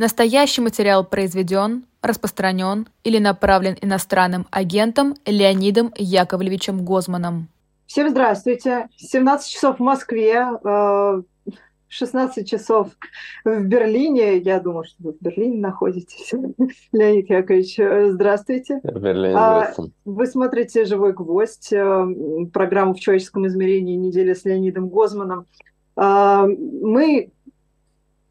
Настоящий материал произведен, распространен или направлен иностранным агентом Леонидом Яковлевичем Гозманом. Всем здравствуйте. 17 часов в Москве, 16 э, часов в Берлине. Я думаю, что вы в Берлине находитесь. Леонид Яковлевич, э, здравствуйте. В Берлине, а, здравствуйте. Вы смотрите «Живой гвоздь», э, программу «В человеческом измерении» неделя с Леонидом Гозманом. Мы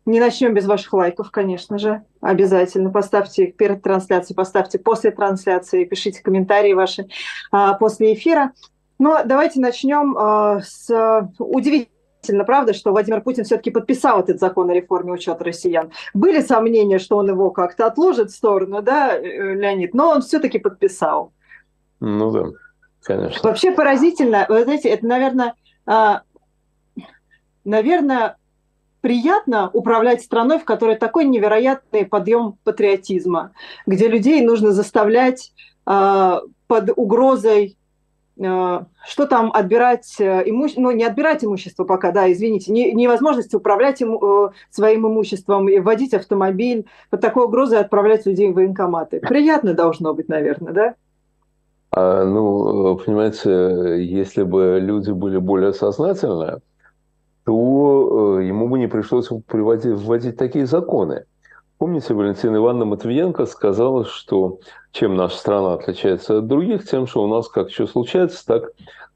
не начнем без ваших лайков, конечно же. Обязательно поставьте их перед трансляцией, поставьте после трансляции, пишите комментарии ваши а, после эфира. Но давайте начнем а, с удивительно, правда, что Владимир Путин все-таки подписал этот закон о реформе учета россиян. Были сомнения, что он его как-то отложит в сторону, да, Леонид, но он все-таки подписал. Ну да, конечно. Вообще поразительно, вы знаете, это, наверное, а, наверное, приятно управлять страной, в которой такой невероятный подъем патриотизма, где людей нужно заставлять э, под угрозой э, что там отбирать э, имущество, ну не отбирать имущество пока, да, извините, не, невозможность управлять им, э, своим имуществом и вводить автомобиль под такой угрозой отправлять людей в военкоматы. Приятно должно быть, наверное, да? А, ну, понимаете, если бы люди были более сознательны, то э, ему бы не пришлось приводить, вводить такие законы. Помните, Валентина Ивановна Матвиенко сказала, что чем наша страна отличается от других, тем, что у нас как что случается, так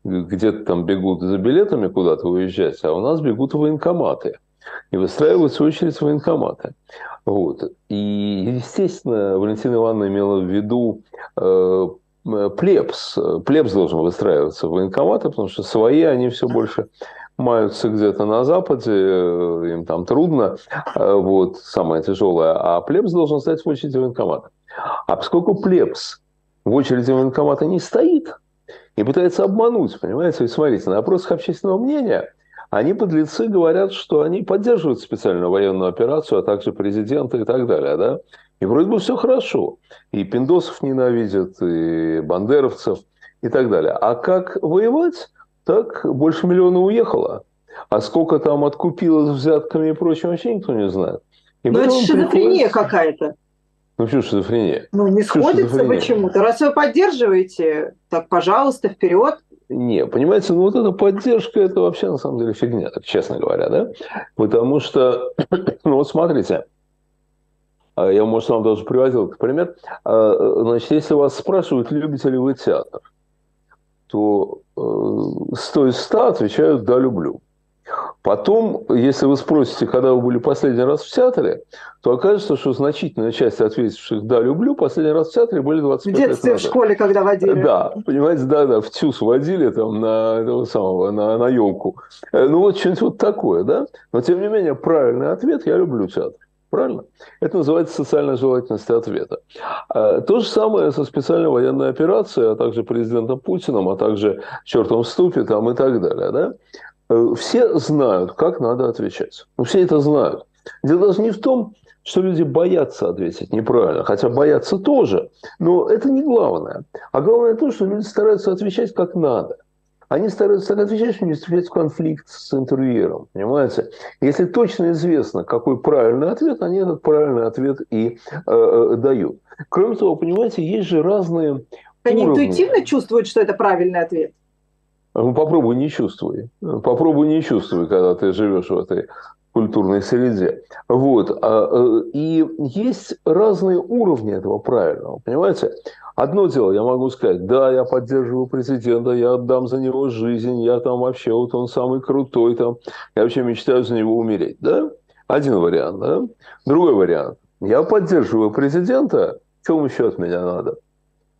где-то там бегут за билетами куда-то уезжать, а у нас бегут военкоматы. И выстраиваются очередь военкоматы. Вот. И, естественно, Валентина Ивановна имела в виду э, плебс. Плебс должен выстраиваться в военкоматы, потому что свои, они все больше маются где-то на Западе, э, им там трудно, э, вот, самое тяжелое, а плебс должен стать в очереди военкомата. А поскольку плебс в очереди военкомата не стоит и пытается обмануть, понимаете, ведь смотрите, на опросах общественного мнения они подлецы говорят, что они поддерживают специальную военную операцию, а также президента и так далее, да? И вроде бы все хорошо. И пиндосов ненавидят, и бандеровцев, и так далее. А как воевать? Так больше миллиона уехало. А сколько там откупилось взятками и прочим, вообще никто не знает. И Но ну, это шизофрения какая-то. Ну, что шизофрения? Ну, не что сходится почему-то. Раз вы поддерживаете, так, пожалуйста, вперед. Не, понимаете, ну вот эта поддержка, это вообще на самом деле фигня, так честно говоря, да? Потому что, ну вот смотрите, а я, может, вам даже приводил этот пример. А, значит, если вас спрашивают, любите ли вы театр, то э, 100 из 100 отвечают «да, люблю». Потом, если вы спросите, когда вы были последний раз в театре, то окажется, что значительная часть ответивших «да, люблю» последний раз в театре были 25 лет назад. В детстве, в школе, когда водили. Да, понимаете, да-да, в ТЮЗ водили там на этого самого, на, на елку. Э, ну, вот что-нибудь вот такое, да? Но, тем не менее, правильный ответ – я люблю театр. Правильно? Это называется социальная желательность ответа. А, то же самое со специальной военной операцией, а также президентом Путиным, а также чертом ступе там, и так далее. Да? Э, все знают, как надо отвечать. Ну, все это знают. Дело даже не в том, что люди боятся ответить неправильно, хотя боятся тоже, но это не главное. А главное то, что люди стараются отвечать как надо они стараются так отвечать, что не вступать в конфликт с интервьюером. Понимаете? Если точно известно, какой правильный ответ, они этот правильный ответ и э, э, дают. Кроме того, понимаете, есть же разные Они уровни. интуитивно чувствуют, что это правильный ответ? Ну, попробуй не чувствуй. Попробуй не чувствуй, когда ты живешь в этой культурной среде. Вот. А, э, и есть разные уровни этого правильного, понимаете? Одно дело, я могу сказать, да, я поддерживаю президента, я отдам за него жизнь, я там вообще, вот он самый крутой, там, я вообще мечтаю за него умереть, да? Один вариант, да? Другой вариант. Я поддерживаю президента, что вам еще от меня надо?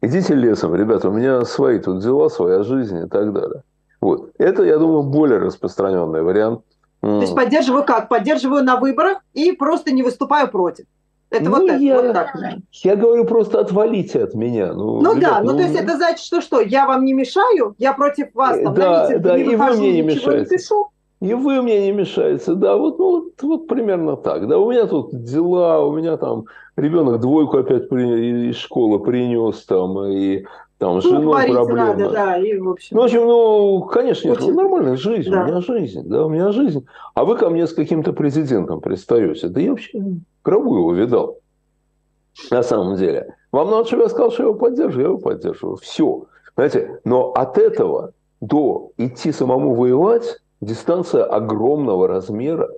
Идите лесом, ребята, у меня свои тут дела, своя жизнь и так далее. Вот. Это, я думаю, более распространенный вариант. То есть поддерживаю как? Поддерживаю на выборах и просто не выступаю против. Это ну, вот, это, я, вот так. Я говорю просто отвалите от меня. Ну, ну ребят, да, ну, ну то есть это значит, что что, я вам не мешаю, я против вас там да, на да, не и выхожу, вы мне не мешаете. Не пишу. И вы мне не мешаете, да, вот, ну, вот, вот примерно так. Да, у меня тут дела, у меня там ребенок двойку опять при, из школы принес, там, и там с женой проблемы. Надо, да, и в общем. Ну, в общем, ну, конечно, нет, ну, нормальная жизнь, да. у меня жизнь, да, у меня жизнь. А вы ко мне с каким-то президентом пристаете. Да я вообще гробу его видал. На самом деле. Вам надо, чтобы я сказал, что я его поддерживаю, я его поддерживаю. Все. Знаете, но от этого до идти самому воевать дистанция огромного размера.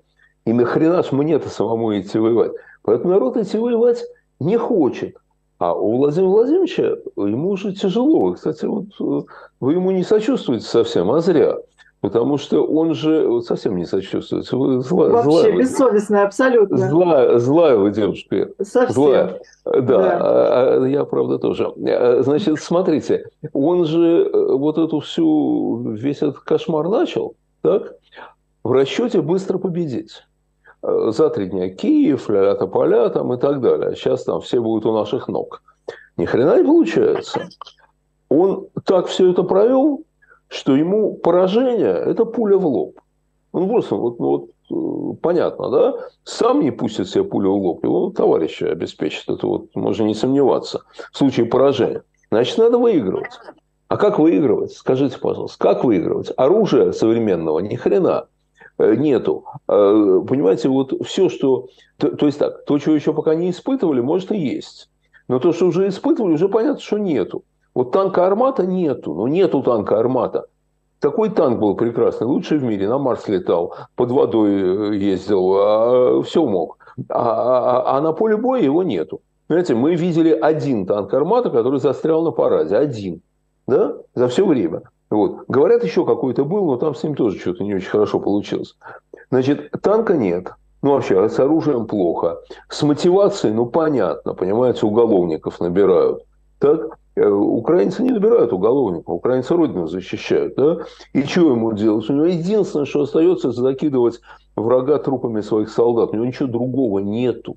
И нахрена ж мне-то самому идти воевать? Поэтому народ идти воевать не хочет. А у Владимира Владимировича ему уже тяжело. Кстати, вот э, вы ему не сочувствуете совсем, а зря. Потому что он же вот совсем не сочувствует. Вы зла, Вообще злая, бессовестная, абсолютно. Злая, злая вы девушка. Совсем. Злая. Да, да. А, а, я правда тоже. А, значит, смотрите, он же э, вот эту всю, весь этот кошмар начал, так? В расчете быстро победить. Э, за три дня Киев, ля-ля поля там и так далее. Сейчас там все будут у наших ног. Ни хрена не получается. Он так все это провел, что ему поражение – это пуля в лоб. Он просто, вот, ну, вот, э, понятно, да? Сам не пустит себе пулю в лоб, его товарищи обеспечат. Это вот можно не сомневаться. В случае поражения. Значит, надо выигрывать. А как выигрывать? Скажите, пожалуйста, как выигрывать? Оружия современного ни хрена. Э, нету. Э, понимаете, вот все, что... То, то есть так, то, чего еще пока не испытывали, может и есть. Но то, что уже испытывали, уже понятно, что нету. Вот танка «Армата» нету. Ну, нету танка «Армата». Такой танк был прекрасный, лучший в мире, на Марс летал, под водой э, ездил, а, все мог. А, а, а на поле боя его нету. Знаете, мы видели один танк «Армата», который застрял на параде. Один. Да? За все время. Вот. Говорят, еще какой-то был, но там с ним тоже что-то не очень хорошо получилось. Значит, танка нет. Ну, вообще, с оружием плохо. С мотивацией, ну, понятно, понимаете, уголовников набирают. Так? Э, украинцы не набирают уголовников, украинцы родину защищают. Да? И что ему делать? У него единственное, что остается, это закидывать врага трупами своих солдат. У него ничего другого нету.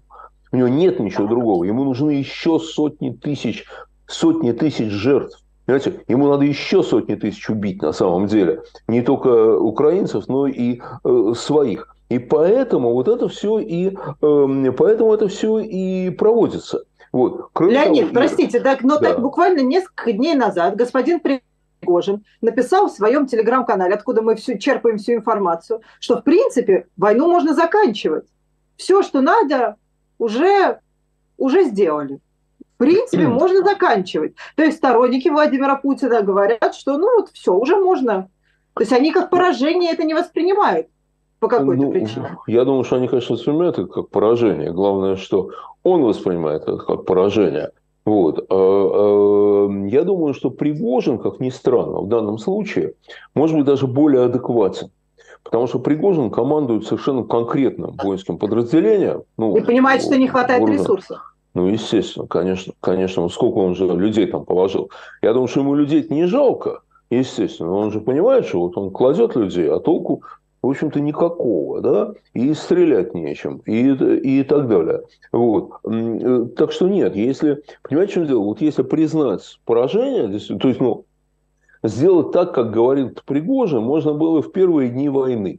У него нет ничего другого. Ему нужны еще сотни тысяч, сотни тысяч жертв. Понимаете, ему надо еще сотни тысяч убить на самом деле. Не только украинцев, но и э, своих. И поэтому вот это все и э, поэтому это все и проводится. Вот. Кроме Леонид, того, простите, так, но да. так буквально несколько дней назад господин Пригожин написал в своем телеграм-канале, откуда мы всю, черпаем всю информацию, что в принципе войну можно заканчивать. Все, что надо, уже, уже сделали в принципе, можно заканчивать. То есть сторонники Владимира Путина говорят, что ну вот все, уже можно. То есть они как поражение это не воспринимают по какой-то ну, причине. Я думаю, что они, конечно, воспринимают это как поражение. Главное, что он воспринимает это как поражение. Вот. А, а, я думаю, что Пригожин, как ни странно, в данном случае, может быть, даже более адекватен. Потому что Пригожин командует совершенно конкретным воинским подразделением. Ну, И понимает, что не хватает ресурсов. Ну, естественно, конечно, конечно, сколько он же людей там положил. Я думаю, что ему людей не жалко, естественно. Он же понимает, что вот он кладет людей, а толку, в общем-то, никакого, да, и стрелять нечем, и, и так далее. Вот. Э, так что нет, если, понимаете, в чем дело? Вот если признать поражение, то есть, ну, сделать так, как говорит Пригожин, можно было в первые дни войны.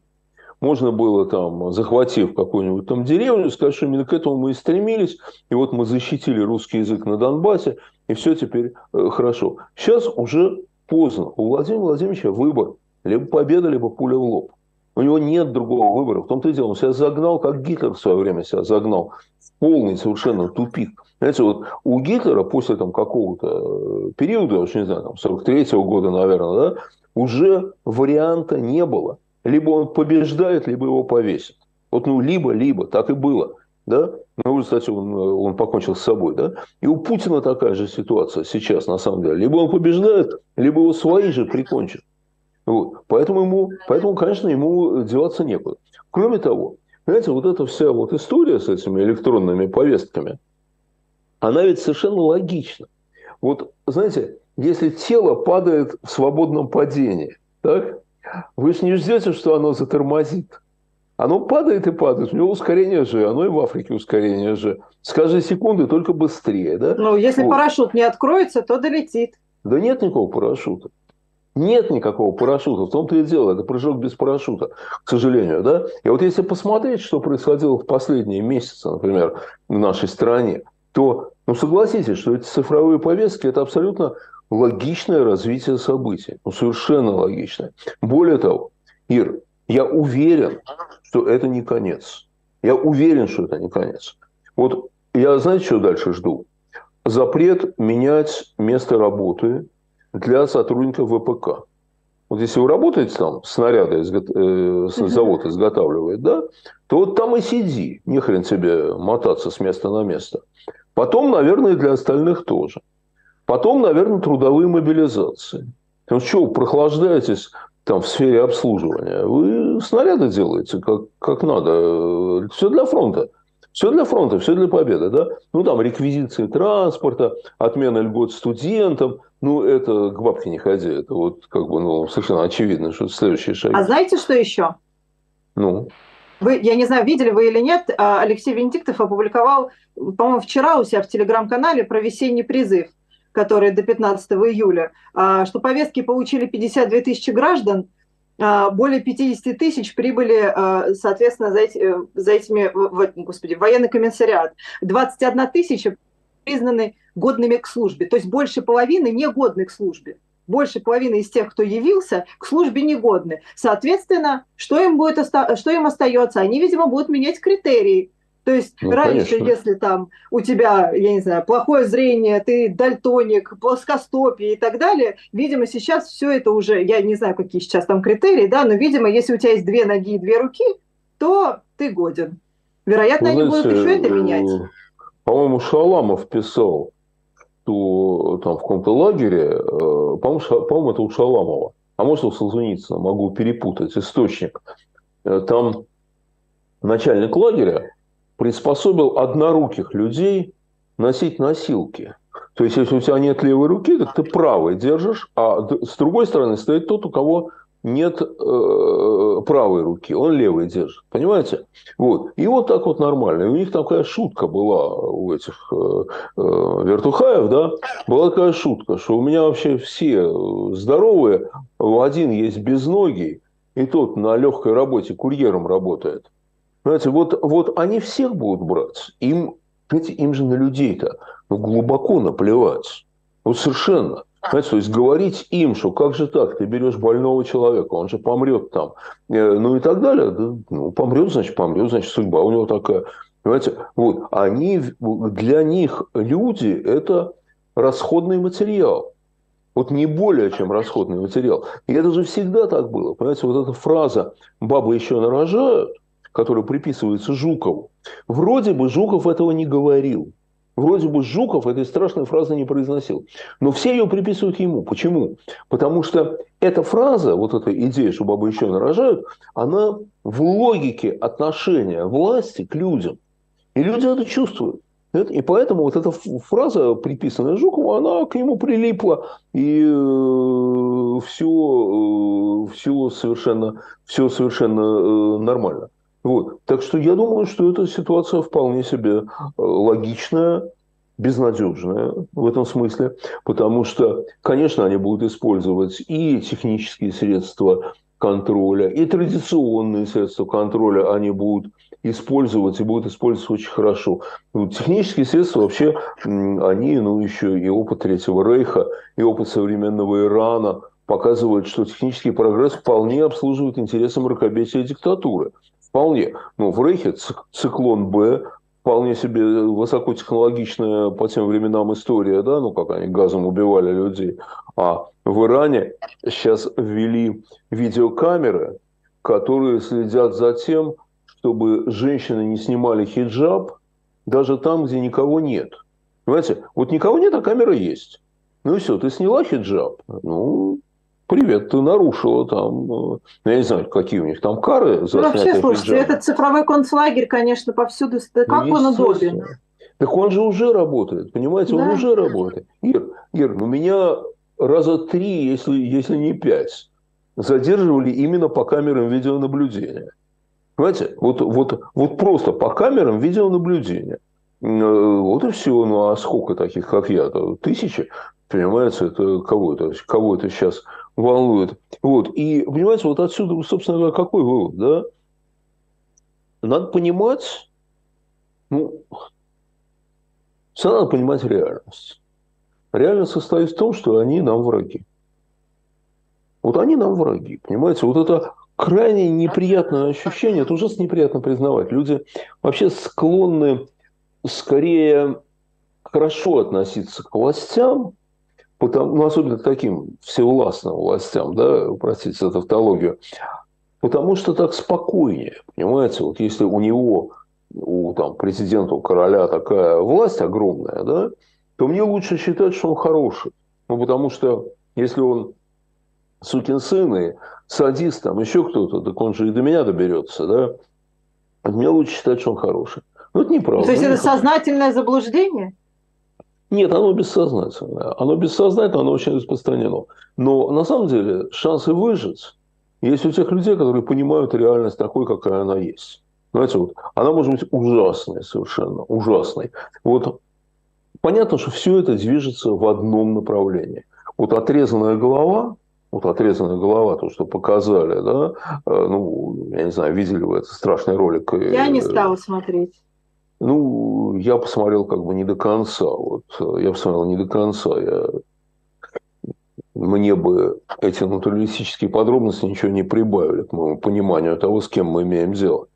Можно было там, захватив какую-нибудь там деревню, сказать, что именно к этому мы и стремились, и вот мы защитили русский язык на Донбассе, и все теперь э, хорошо. Сейчас уже поздно. У Владимира Владимировича выбор. Либо победа, либо пуля в лоб. У него нет другого выбора. В том-то и дело, он себя загнал, как Гитлер в свое время себя загнал, в полный совершенно тупик. Знаете, вот у Гитлера после там какого-то э, периода, я уж не знаю, там 43-го года, наверное, да, уже варианта не было. Либо он побеждает, либо его повесят. Вот ну либо, либо, так и было. Да? Ну, кстати, он, он покончил с собой. Да? И у Путина такая же ситуация сейчас, на самом деле. Либо он побеждает, либо его свои же прикончат. Вот. Поэтому, ему, поэтому, конечно, ему деваться некуда. Кроме того, знаете, вот эта вся вот история с этими электронными повестками, она ведь совершенно логична. Вот, знаете, если тело падает в свободном падении, так, вы же не ждете, что оно затормозит. Оно падает и падает. У него ускорение же, оно и в Африке ускорение же. С каждой секунды только быстрее. Да? Ну, если вот. парашют не откроется, то долетит. Да нет никакого парашюта. Нет никакого парашюта. В том-то и дело. Это прыжок без парашюта, к сожалению. Да? И вот если посмотреть, что происходило в последние месяцы, например, в нашей стране, то, ну, согласитесь, что эти цифровые повестки – это абсолютно логичное развитие событий. Ну, совершенно логичное. Более того, Ир, я уверен, что это не конец. Я уверен, что это не конец. Вот я, знаете, что дальше жду? Запрет менять место работы для сотрудников ВПК. Вот если вы работаете там, снаряды э, завод изготавливает, да, то вот там и сиди, не хрен тебе мотаться с места на место. Потом, наверное, для остальных тоже. Потом, наверное, трудовые мобилизации. Потому что, вы прохлаждаетесь там в сфере обслуживания? Вы снаряды делаете как, как надо. Все для фронта. Все для фронта, все для победы, да? Ну, там, реквизиции транспорта, отмена льгот студентам. Ну, это к бабке не ходи. Это вот как бы, ну, совершенно очевидно, что это следующий шаг. А знаете, что еще? Ну? Вы, я не знаю, видели вы или нет, а, Алексей Венедиктов опубликовал, по-моему, вчера у себя в телеграм-канале про весенний призыв, который до 15 июля, а, что повестки получили 52 тысячи граждан, а, более 50 тысяч прибыли, соответственно, за, эти, за этими, господи, военный комиссариат. 21 тысяча признаны годными к службе, то есть больше половины негодны к службе больше половины из тех, кто явился, к службе негодны. Соответственно, что им, будет что им остается? Они, видимо, будут менять критерии. То есть ну, раньше, конечно. если там у тебя, я не знаю, плохое зрение, ты дальтоник, плоскостопие и так далее, видимо, сейчас все это уже, я не знаю, какие сейчас там критерии, да, но, видимо, если у тебя есть две ноги и две руки, то ты годен. Вероятно, Вы они знаете, будут еще это менять. Э, по-моему, Шаламов писал, что там в каком-то лагере, э, по-моему, по это у Шаламова, а может у Солженицына, могу перепутать источник, э, там начальник лагеря приспособил одноруких людей носить носилки. То есть, если у тебя нет левой руки, так ты правой держишь, а с другой стороны стоит тот, у кого нет э, правой руки, он левой держит. Понимаете? Вот. И вот так вот нормально. И у них такая шутка была у этих э, э, вертухаев, да, была такая шутка, что у меня вообще все здоровые, один есть без ноги, и тот на легкой работе курьером работает. Понимаете, вот, вот они всех будут брать. Им, знаете, им же на людей-то ну, глубоко наплевать. Вот совершенно. Понимаете, то есть говорить им, что как же так, ты берешь больного человека, он же помрет там, э, ну и так далее, да, ну помрет, значит помрет, значит судьба у него такая. Понимаете, вот, они, для них люди – это расходный материал. Вот не более, чем расходный материал. И это же всегда так было. Понимаете, вот эта фраза «бабы еще нарожают», которая приписывается Жукову, вроде бы Жуков этого не говорил. Вроде бы Жуков этой страшной фразы не произносил. Но все ее приписывают ему. Почему? Потому что эта фраза, вот эта идея, что бабы еще нарожают, она в логике отношения власти к людям. И люди это чувствуют. И поэтому вот эта фраза, приписанная Жукову, она к нему прилипла, и все, э, все, э, совершенно, все совершенно э, нормально. Вот. Так что я думаю, что эта ситуация вполне себе э, логичная, безнадежная в этом смысле, потому что, конечно, они будут использовать и технические средства контроля, и традиционные средства контроля они будут использовать и будут использовать очень хорошо. Ну, технические средства вообще, они, ну, еще и опыт Третьего Рейха, и опыт современного Ирана показывают, что технический прогресс вполне обслуживает интересы мракобесия диктатуры. Вполне. Ну, в Рейхе циклон Б, вполне себе высокотехнологичная по тем временам история, да, ну, как они газом убивали людей. А в Иране сейчас ввели видеокамеры, которые следят за тем, чтобы женщины не снимали хиджаб даже там, где никого нет. Понимаете, вот никого нет, а камера есть. Ну и все, ты сняла хиджаб. Ну, привет, ты нарушила там, ну, я не знаю, какие у них там кары за ну, вообще, слушайте, хиджаба. этот цифровой концлагерь, конечно, повсюду, как ну, он удобен. Так он же уже работает, понимаете, да. он уже работает. Ир, Ир, у меня раза три, если, если не пять, задерживали именно по камерам видеонаблюдения. Понимаете, вот, вот, вот просто по камерам видеонаблюдения. Э, вот и все. Ну а сколько таких, как я? -то? Тысячи. Понимаете, это кого это, кого это сейчас волнует. Вот. И, понимаете, вот отсюда, собственно говоря, какой вывод, да? Надо понимать, ну, все надо понимать реальность. реальность состоит в том, что они нам враги. Вот они нам враги, понимаете? Вот это крайне неприятное ощущение, это ужасно неприятно признавать. Люди вообще склонны скорее хорошо относиться к властям, потому, ну, особенно таким всевластным властям, да, простите за тавтологию, потому что так спокойнее, понимаете, вот если у него, у там, президента, у короля такая власть огромная, да, то мне лучше считать, что он хороший. Ну, потому что если он сукин сын и садист, там еще кто-то, так он же и до меня доберется, да, мне лучше считать, что он хороший. Ну, это неправда. То есть это сознательное заблуждение? Нет, оно бессознательное. Оно бессознательное, оно очень распространено. Но на самом деле шансы выжить есть у тех людей, которые понимают реальность такой, какая она есть. Знаете, вот она может быть ужасной совершенно, ужасной. Вот понятно, что все это движется в одном направлении. Вот отрезанная голова, вот отрезанная голова, то, что показали, да, э, ну, я не знаю, видели вы этот страшный ролик? Я не стала смотреть. Ну, я посмотрел как бы не до конца. Вот, э, я посмотрел не до конца. Я... Мне бы эти натуралистические подробности ничего не прибавили к моему пониманию того, с кем мы имеем дело.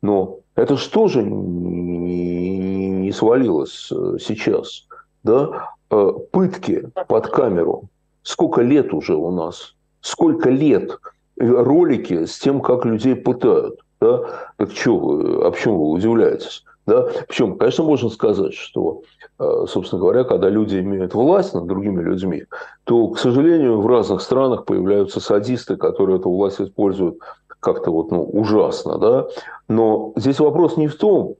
Но это что же не, свалилось э, сейчас? Да? Э, пытки под камеру. Сколько лет уже у нас? Сколько лет ролики с тем, как людей пытают? Да? Так что вы, а почему вы удивляетесь? Да? Причем, конечно, можно сказать, что, э, собственно говоря, когда люди имеют власть над другими людьми, то, к сожалению, в разных странах появляются садисты, которые эту власть используют как-то вот, ну, ужасно. Да? Но здесь вопрос не в том,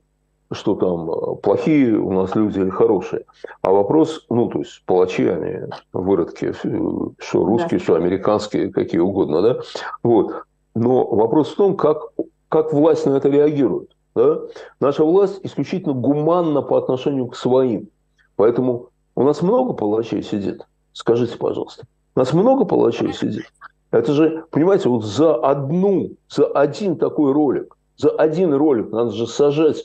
что там э, плохие у нас люди или хорошие. А вопрос, ну, то есть палачи, они выродки, что русские, да. что американские, какие угодно, да? Вот. Но вопрос в том, как, как власть на это реагирует. Да? Наша власть исключительно гуманна по отношению к своим. Поэтому у нас много палачей сидит. Скажите, пожалуйста. У нас много палачей сидит. Это же, понимаете, вот за одну, за один такой ролик, за один ролик надо же сажать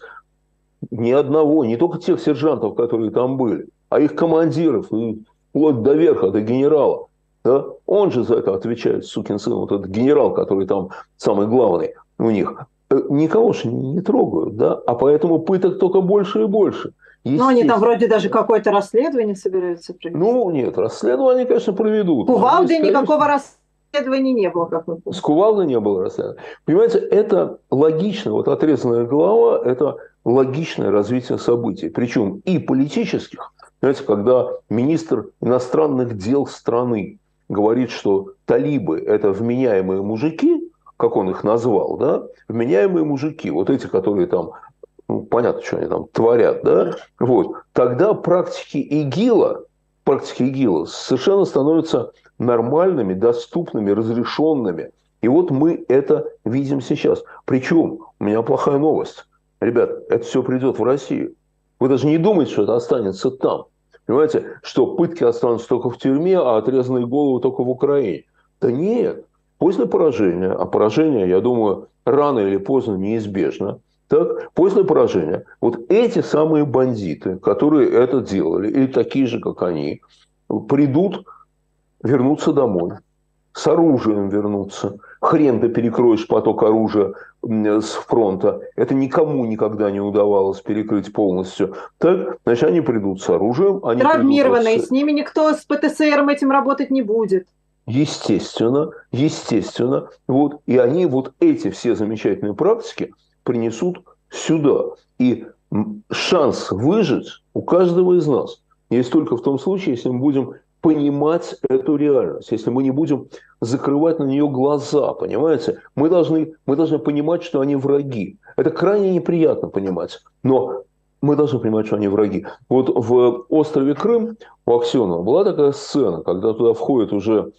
ни одного, не только тех сержантов, которые там были, а их командиров, и вплоть до верха, до генерала. Да? Он же за это отвечает, сукин сын, вот этот генерал, который там самый главный у них. Э, никого же не трогают, да, а поэтому пыток только больше и больше. Ну, они там вроде даже какое-то расследование собираются провести. Ну, нет, расследование, конечно, проведут. Кувалды есть, никакого расследования не было, как мы помним. С Кувалды не было расследования. Понимаете, это логично, вот отрезанная голова, это логичное развитие событий, причем и политических. Знаете, когда министр иностранных дел страны говорит, что талибы – это вменяемые мужики, как он их назвал, да, вменяемые мужики, вот эти, которые там, ну, понятно, что они там творят, да, вот, тогда практики ИГИЛа, практики ИГИЛа совершенно становятся нормальными, доступными, разрешенными. И вот мы это видим сейчас. Причем, у меня плохая новость. Ребят, это все придет в Россию. Вы даже не думаете, что это останется там. Понимаете, что пытки останутся только в тюрьме, а отрезанные головы только в Украине. Да нет, После поражения, а поражение, я думаю, рано или поздно неизбежно, так, после поражения, вот эти самые бандиты, которые это делали, или такие же, как они, придут, вернутся домой, с оружием вернутся. Хрен ты перекроешь поток оружия с фронта. Это никому никогда не удавалось перекрыть полностью. Так, значит, они придут с оружием. Они Травмированные, с... с ними никто с ПТСР этим работать не будет. Естественно, естественно. Вот, и они вот эти все замечательные практики принесут сюда. И шанс выжить у каждого из нас есть только в том случае, если мы будем понимать эту реальность, если мы не будем закрывать на нее глаза, понимаете? Мы должны, мы должны понимать, что они враги. Это крайне неприятно понимать, но мы должны понимать, что они враги. Вот в острове Крым у Аксенова была такая сцена, когда туда входит уже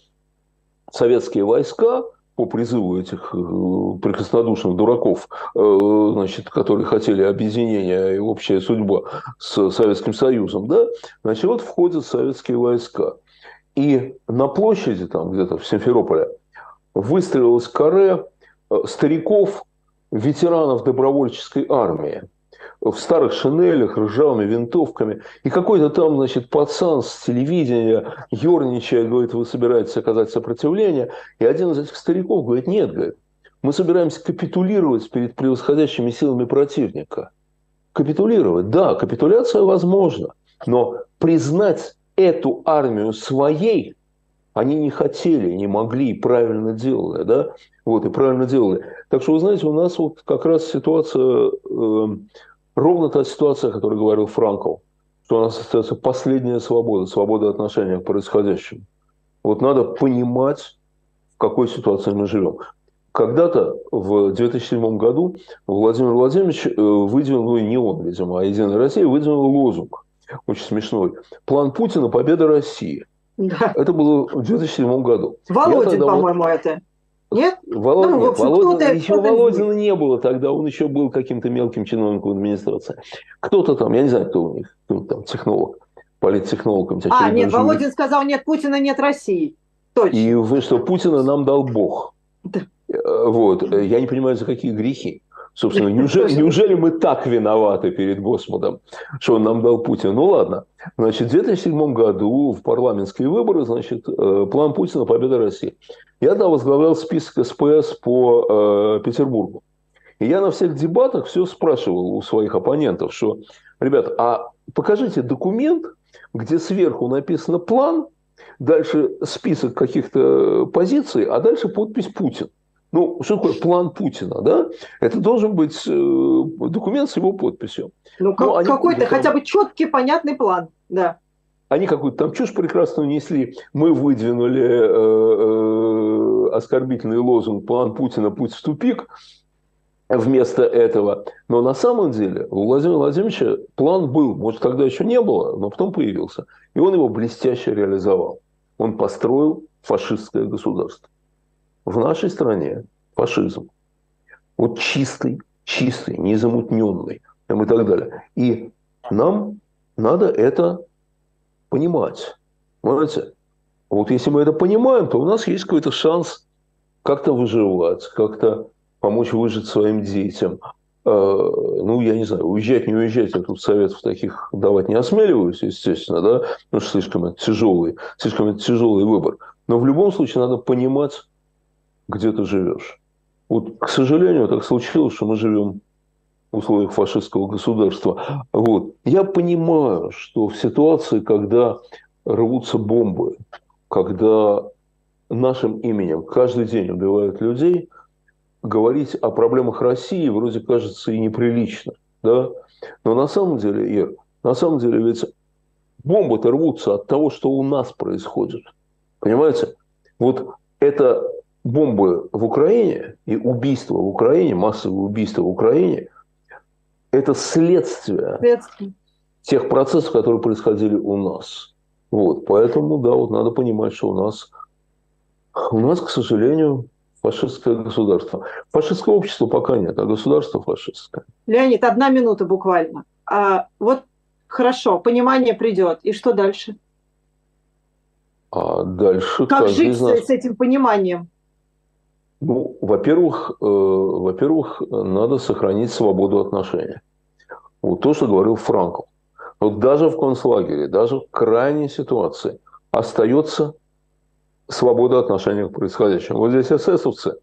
советские войска по призыву этих э, прекраснодушных дураков, э, значит, которые хотели объединения и общая судьба с Советским Союзом, да, значит, вот входят советские войска. И на площади, там где-то в Симферополе, выстроилась каре э, стариков, ветеранов добровольческой армии. В старых шинелях, ржавыми винтовками. И какой-то там, значит, пацан с телевидения, ерничая, говорит, вы собираетесь оказать сопротивление. И один из этих стариков говорит, нет, говорит, мы собираемся капитулировать перед превосходящими силами противника. Капитулировать, да, капитуляция возможна, но признать эту армию своей они не хотели, не могли, правильно делали, да, вот, и правильно делали. Так что, вы знаете, у нас вот как раз ситуация, э, ровно та ситуация, о которой говорил Франкл, что у нас остается последняя свобода, свобода отношения к происходящему. Вот надо понимать, в какой ситуации мы живем. Когда-то в 2007 году Владимир Владимирович э, выдвинул, ну не он, видимо, а Единая Россия выдвинул лозунг, очень смешной. План Путина – победа России – да. Это было в 2007 году. Володин, по-моему, вот... это. Нет? Володин, ну, общем, Володин, еще Володина не было тогда, он еще был каким-то мелким чиновником администрации. Кто-то там, я не знаю, кто у них, кто там, технолог, политтехнолог. А, нет, Володин сказал, нет Путина, нет России. Точно. И вы что, Путина нам дал Бог. Да. Э, вот. Я не понимаю, за какие грехи. Собственно, неужели, неужели мы так виноваты перед Господом, что он нам дал Путин? Ну ладно. Значит, в 2007 году в парламентские выборы, значит, э, план Путина «Победа России». Я тогда возглавлял список СПС по э, Петербургу. И я на всех дебатах все спрашивал у своих оппонентов, что, ребят, а покажите документ, где сверху написано план, дальше список каких-то позиций, а дальше подпись Путин. Ну, что такое план Путина, да? Это должен быть э, документ с его подписью. Ну, ну какой-то там... хотя бы четкий, понятный план, да. Они какую-то там чушь прекрасную несли. Мы выдвинули э, э, оскорбительный лозунг «План Путина. Путь в тупик» вместо этого. Но на самом деле у Владимира Владимировича план был. Может, тогда еще не было, но потом появился. И он его блестяще реализовал. Он построил фашистское государство в нашей стране фашизм. Вот чистый, чистый, незамутненный там и так далее. И нам надо это понимать. Понимаете? Вот если мы это понимаем, то у нас есть какой-то шанс как-то выживать, как-то помочь выжить своим детям. Э, ну, я не знаю, уезжать, не уезжать, я тут советов таких давать не осмеливаюсь, естественно, да, что слишком это тяжелый, слишком это тяжелый выбор. Но в любом случае надо понимать, где ты живешь. Вот, к сожалению, так случилось, что мы живем в условиях фашистского государства. Вот. Я понимаю, что в ситуации, когда рвутся бомбы, когда нашим именем каждый день убивают людей, говорить о проблемах России вроде кажется и неприлично. Да? Но на самом деле, Ир, на самом деле ведь бомбы-то рвутся от того, что у нас происходит. Понимаете? Вот это бомбы в Украине и убийства в Украине, массовые убийства в Украине, это следствие, следствие тех процессов, которые происходили у нас. Вот, поэтому, да, вот надо понимать, что у нас, у нас, к сожалению, фашистское государство. Фашистского общества пока нет, а государство фашистское. Леонид, одна минута буквально. А, вот хорошо, понимание придет. И что дальше? А дальше как жить нас... с этим пониманием? Ну, во-первых, э, во-первых, надо сохранить свободу отношений. Вот то, что говорил Франкл. Вот даже в концлагере, даже в крайней ситуации остается свобода отношения к происходящему. Вот здесь эсэсовцы,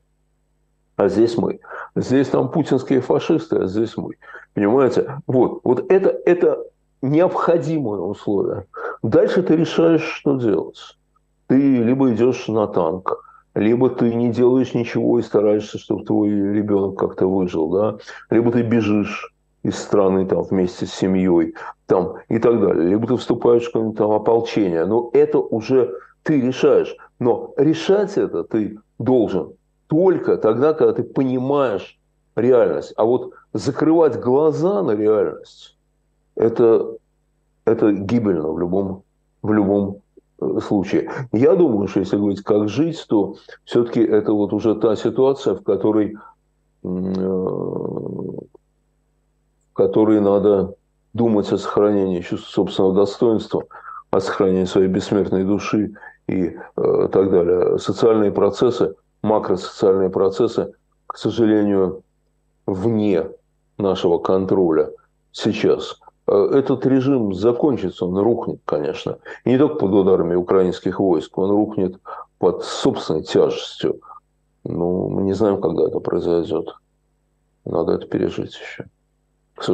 а здесь мы. Здесь там путинские фашисты, а здесь мы. Понимаете? Вот, вот это, это необходимое условие. Дальше ты решаешь, что делать. Ты либо идешь на танк, либо ты не делаешь ничего и стараешься, чтобы твой ребенок как-то выжил, да, либо ты бежишь из страны там вместе с семьей там и так далее, либо ты вступаешь в какое-нибудь там ополчение, но это уже ты решаешь, но решать это ты должен только тогда, когда ты понимаешь реальность, а вот закрывать глаза на реальность, это, это гибельно в любом, в любом случае. Я думаю, что если говорить, как жить, то все-таки это вот уже та ситуация, в которой, э, в которой надо думать о сохранении чувства собственного достоинства, о сохранении своей бессмертной души и э, так далее. Социальные процессы, макросоциальные процессы, к сожалению, вне нашего контроля. сейчас, этот режим закончится, он рухнет, конечно. И не только под ударами украинских войск, он рухнет под собственной тяжестью. Ну, мы не знаем, когда это произойдет. Надо это пережить еще.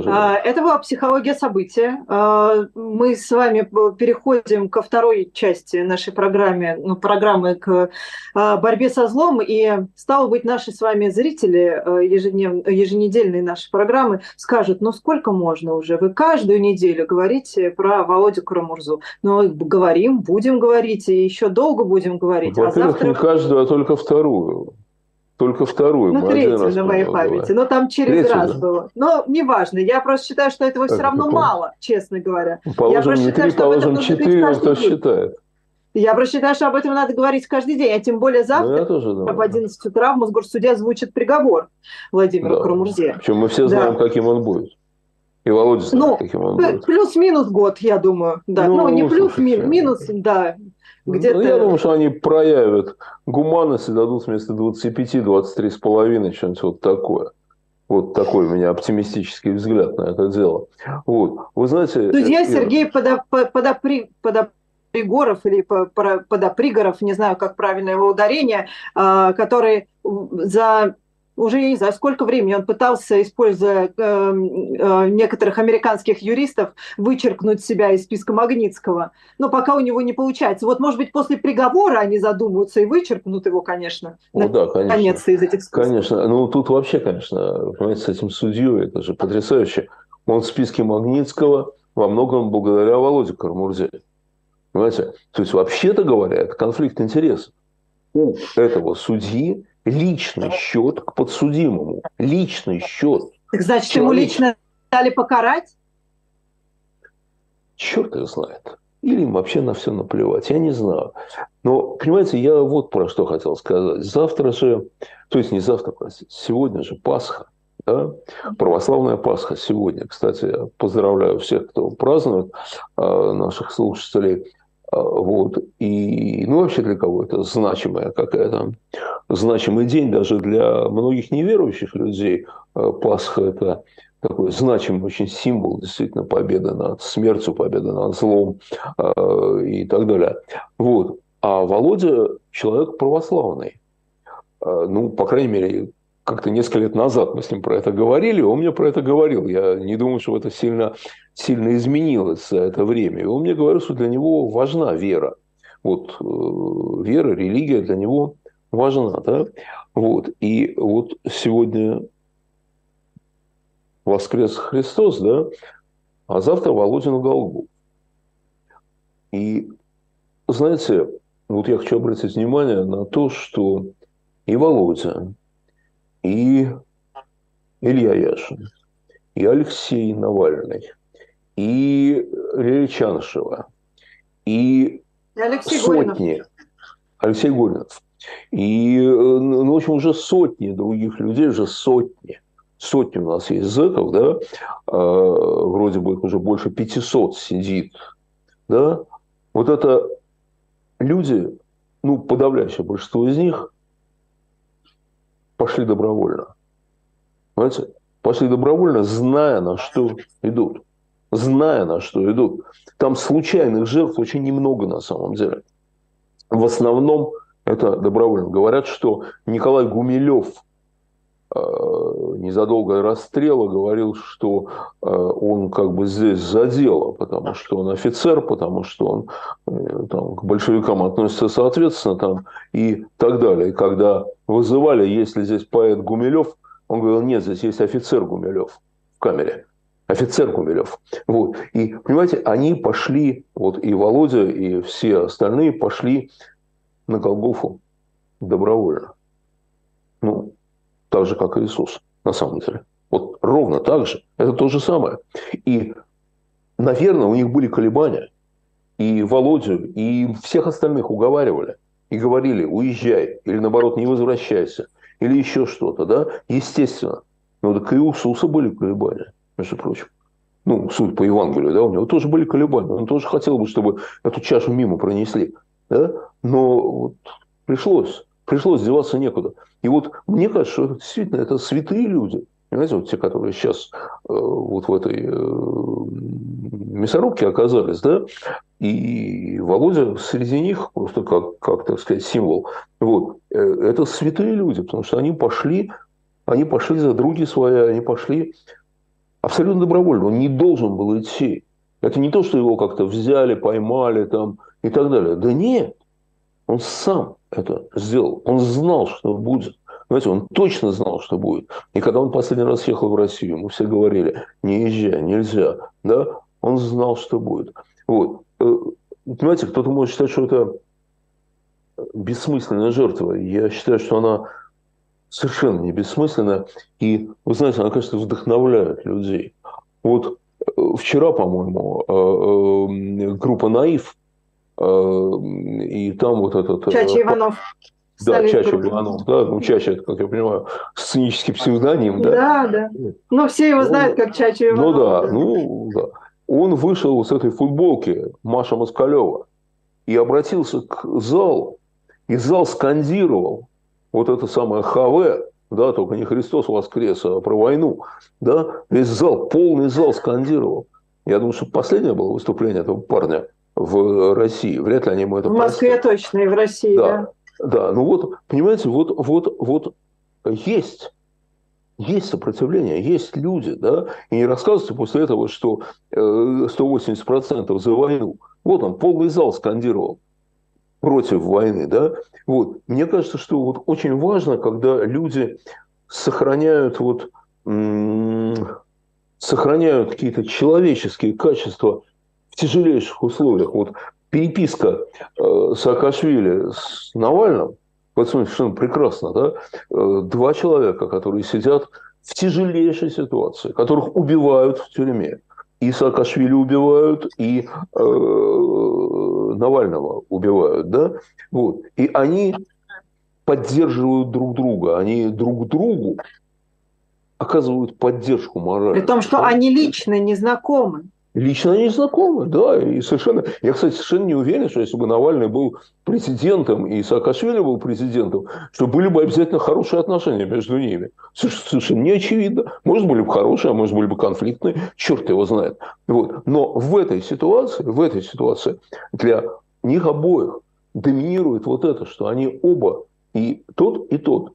А, это была психология события. А, мы с вами переходим ко второй части нашей программы, ну, программы к а, борьбе со злом. И, стало быть, наши с вами зрители ежеднев... еженедельной нашей программы скажут, ну сколько можно уже? Вы каждую неделю говорите про Володю Карамурзу. Ну, говорим, будем говорить, и еще долго будем говорить. Во-первых, а завтра... не каждую, а только вторую. Только вторую. Ну, третью на моей памяти. Но там через третью, раз да? было. Но неважно. Я просто считаю, что этого все равно мало, честно говоря. Положим я не три, положим четыре, кто считает. Я просто считаю, что об этом надо говорить каждый день, а тем более завтра тоже, да. в 11 утра в Мосгорсуде звучит приговор Владимира да. Карамурзе. Причем мы все знаем, да. каким он будет. И Володя знает, ну, каким он будет. Плюс-минус год, я думаю. Да. Ну, ну не плюс, минус, минус, да. Где-то... Ну, я думаю, что они проявят гуманность и дадут вместо 25 23,5 что-нибудь вот такое. Вот такой у меня оптимистический взгляд на это дело. Вот. Вы знаете... Судья Сергей Подопри... Подопригоров или Подопригоров, не знаю, как правильно его ударение, а, который за уже не знаю, сколько времени он пытался, используя э, э, некоторых американских юристов, вычеркнуть себя из списка Магнитского. Но пока у него не получается. Вот, может быть, после приговора они задумаются и вычеркнут его, конечно. О, да, конечно. Конец из этих списков. Конечно. Ну, тут вообще, конечно, понимаете, с этим судьей, это же потрясающе. Он в списке Магнитского во многом благодаря Володе Кармурзе. Понимаете? То есть, вообще-то говоря, это конфликт интересов. У этого судьи личный счет к подсудимому. Личный счет. Так значит, Человек... ему лично дали покарать? Черт их знает. Или им вообще на все наплевать, я не знаю. Но, понимаете, я вот про что хотел сказать. Завтра же, то есть не завтра, простите, сегодня же Пасха. Да? Православная Пасха сегодня. Кстати, я поздравляю всех, кто празднует, а, наших слушателей. А, вот. И, ну, вообще для кого это значимая какая-то, значимый день даже для многих неверующих людей. А, Пасха – это такой значимый очень символ действительно победы над смертью, победы над злом э, и так далее. Вот. А Володя человек православный. Э, ну, по крайней мере, как-то несколько лет назад мы с ним про это говорили, он мне про это говорил. Я не думаю, что это сильно, сильно изменилось за это время. И он мне говорил, что для него важна вера. Вот э, вера, религия для него важна. Да? Вот. И вот сегодня воскрес Христос, да, а завтра Володину Голгу. И, знаете, вот я хочу обратить внимание на то, что и Володя, и Илья Яшин, и Алексей Навальный, и Лиличаншева, и Алексей сотни, Горинов. Алексей Горинов, и, э, ну, в общем, уже сотни других людей, уже сотни, сотни у нас есть зэков, да, э, вроде бы их уже больше 500 сидит, да, вот это люди, ну, подавляющее большинство из них пошли добровольно. Понимаете? Пошли добровольно, зная, на что идут. Зная, на что идут. Там случайных жертв очень немного на самом деле. В основном это добровольно. Говорят, что Николай Гумилев э, незадолго до расстрела говорил, что э, он как бы здесь за дело, потому что он офицер, потому что он э, там, к большевикам относится соответственно там, и так далее. И когда вызывали, есть ли здесь поэт Гумилев, он говорил, нет, здесь есть офицер Гумилев в камере. Офицер Гумилев. Вот. И, понимаете, они пошли, вот и Володя, и все остальные пошли на Голгофу добровольно. Ну, так же, как и Иисус, на самом деле. Вот ровно так же. Это то же самое. И, наверное, у них были колебания. И Володю, и всех остальных уговаривали – и говорили, уезжай, или наоборот, не возвращайся, или еще что-то, да, естественно. Но так и у Иисуса были колебания, между прочим. Ну, суть по Евангелию, да, у него тоже были колебания. Он тоже хотел бы, чтобы эту чашу мимо пронесли. Да? Но вот пришлось. Пришлось деваться некуда. И вот мне кажется, что действительно это святые люди. Понимаете, вот те, которые сейчас э, вот в этой э, мясорубке оказались, да, и Володя среди них просто как, как так сказать, символ. Вот. Э, это святые люди, потому что они пошли, они пошли за други свои, они пошли абсолютно добровольно. Он не должен был идти. Это не то, что его как-то взяли, поймали там и так далее. Да нет, он сам это сделал. Он знал, что будет. Знаете, он точно знал, что будет. И когда он последний раз ехал в Россию, ему все говорили, не езжай, нельзя. Да? Он знал, что будет. Вот. Э, понимаете, кто-то может считать, что это бессмысленная жертва. Я считаю, что она совершенно не бессмысленная. И, вы знаете, она, конечно, вдохновляет людей. Вот э, вчера, по-моему, э, группа «Наив», и там вот этот... Чача Иванов. Да, Чача Иванов, да, ну Чача, как я понимаю, сценический псевдоним, да? Да, да. Но все его ну, знают как Чача Иванов. Ну да, ну да. Он вышел с этой футболки Маша Москалева и обратился к залу, и зал скандировал вот это самое ХВ, да, только не Христос воскрес, а про войну, да, весь зал, полный зал скандировал. Я думаю, что последнее было выступление этого парня в России. Вряд ли они ему это В Москве простят. точно, и в России, да. да. Да, ну вот, понимаете, вот, вот, вот есть, есть сопротивление, есть люди, да, и не рассказывайте после этого, что 180% э, за войну. Вот он, полный зал скандировал против войны, да. Вот. Мне кажется, что вот очень важно, когда люди сохраняют вот сохраняют какие-то человеческие качества тяжелейших условиях. Вот переписка э, Саакашвили с Навальным, вот совершенно прекрасно, да, э, два человека, которые сидят в тяжелейшей ситуации, которых убивают в тюрьме. И Саакашвили убивают, и э, Навального убивают, да, вот. И они поддерживают друг друга, они друг другу оказывают поддержку моральную. При том, что они лично не знакомы. Лично они знакомы, да, и совершенно... Я, кстати, совершенно не уверен, что если бы Навальный был президентом и Саакашвили был президентом, что были бы обязательно хорошие отношения между ними. Совершенно не очевидно. Может, были бы хорошие, а может, были бы конфликтные. Черт его знает. Вот. Но в этой ситуации, в этой ситуации для них обоих доминирует вот это, что они оба, и тот, и тот,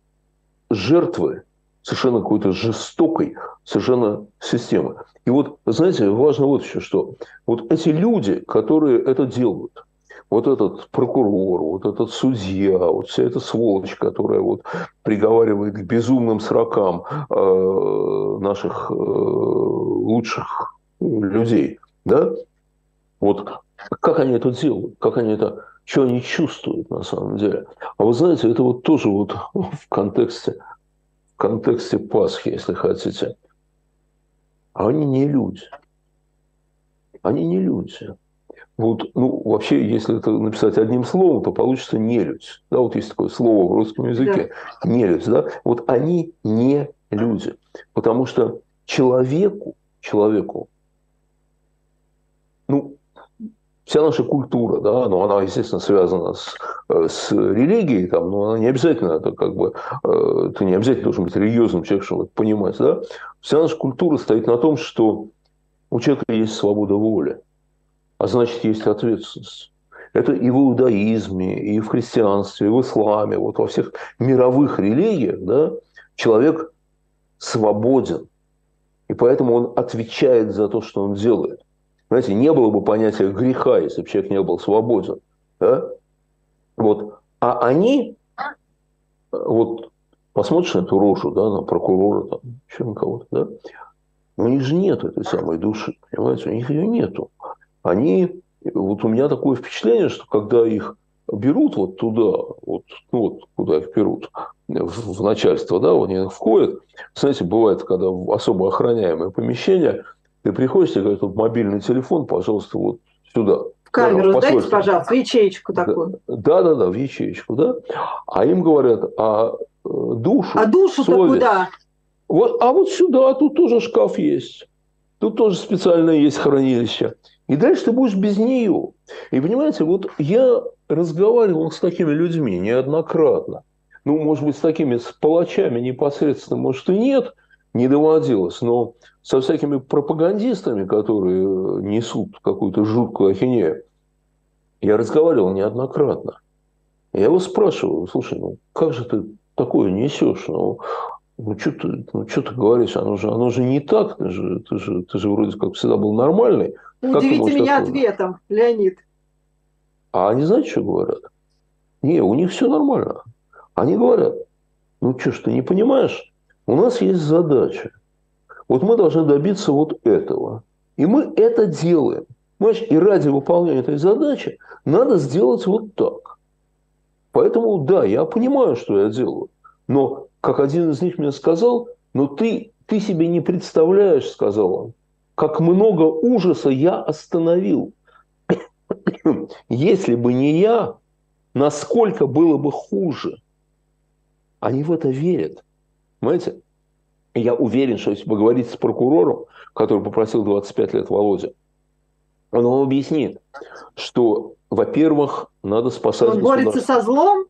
жертвы совершенно какой-то жестокой совершенно системы. И вот, знаете, важно вот еще что. Вот эти люди, которые это делают, вот этот прокурор, вот этот судья, вот вся эта сволочь, которая вот приговаривает к безумным срокам э, наших э, лучших людей, да, вот как они это делают, как они это, что они чувствуют на самом деле. А вы знаете, это вот тоже вот в контексте, в контексте Пасхи, если хотите. А они не люди. Они не люди. Вот, ну, вообще, если это написать одним словом, то получится нелюдь. Да, вот есть такое слово в русском языке. Да. Нелюдь, да. Вот они не люди. Потому что человеку, человеку, ну, вся наша культура, да, но она, естественно, связана с, э, с религией, там, но она не обязательно, это как бы, э, ты не обязательно должен быть религиозным человеком, чтобы это понимать, да. Вся наша культура стоит на том, что у человека есть свобода воли, а значит, есть ответственность. Это и в иудаизме, и в христианстве, и в исламе, вот во всех мировых религиях, да, человек свободен. И поэтому он отвечает за то, что он делает. Знаете, не было бы понятия греха, если бы человек не был свободен. Да? Вот. А они, вот посмотришь на эту рожу, да, на прокурора, там, еще на кого-то, да, у них же нет этой самой души, понимаете, у них ее нету. Они, вот у меня такое впечатление, что когда их берут вот туда, вот, ну вот куда их берут, в, в начальство, да, они входят, знаете, бывает, когда в особо охраняемое помещение, ты приходишь, тебе говорят, вот мобильный телефон, пожалуйста, вот сюда. В камеру да, дайте, пожалуйста, в ячеечку такую. Да, да, да, в ячеечку, да. А им говорят, а э, душу, А душу-то куда? Вот, а вот сюда, тут тоже шкаф есть. Тут тоже специальное есть хранилище. И дальше ты будешь без нее. И понимаете, вот я разговаривал с такими людьми неоднократно. Ну, может быть, с такими с палачами непосредственно, может, и нет – не доводилось. Но со всякими пропагандистами, которые несут какую-то жуткую ахинею, я разговаривал неоднократно. Я его спрашиваю, слушай, ну как же ты такое несешь? Ну, ну что ты, ну, что ты говоришь? Оно же, оно же не так. Ты же, ты, же, ты же вроде как всегда был нормальный. Удивите меня такое? ответом, Леонид. А они знаете, что говорят? Не, у них все нормально. Они говорят, ну что ж, ты не понимаешь? У нас есть задача. Вот мы должны добиться вот этого. И мы это делаем. Понимаешь, и ради выполнения этой задачи надо сделать вот так. Поэтому, да, я понимаю, что я делаю. Но, как один из них мне сказал, но ты, ты себе не представляешь, сказал он, как много ужаса я остановил. Если бы не я, насколько было бы хуже. Они в это верят. Понимаете? Я уверен, что если поговорить с прокурором, который попросил 25 лет Володя, он вам объяснит, что, во-первых, надо спасать Он борется со злом?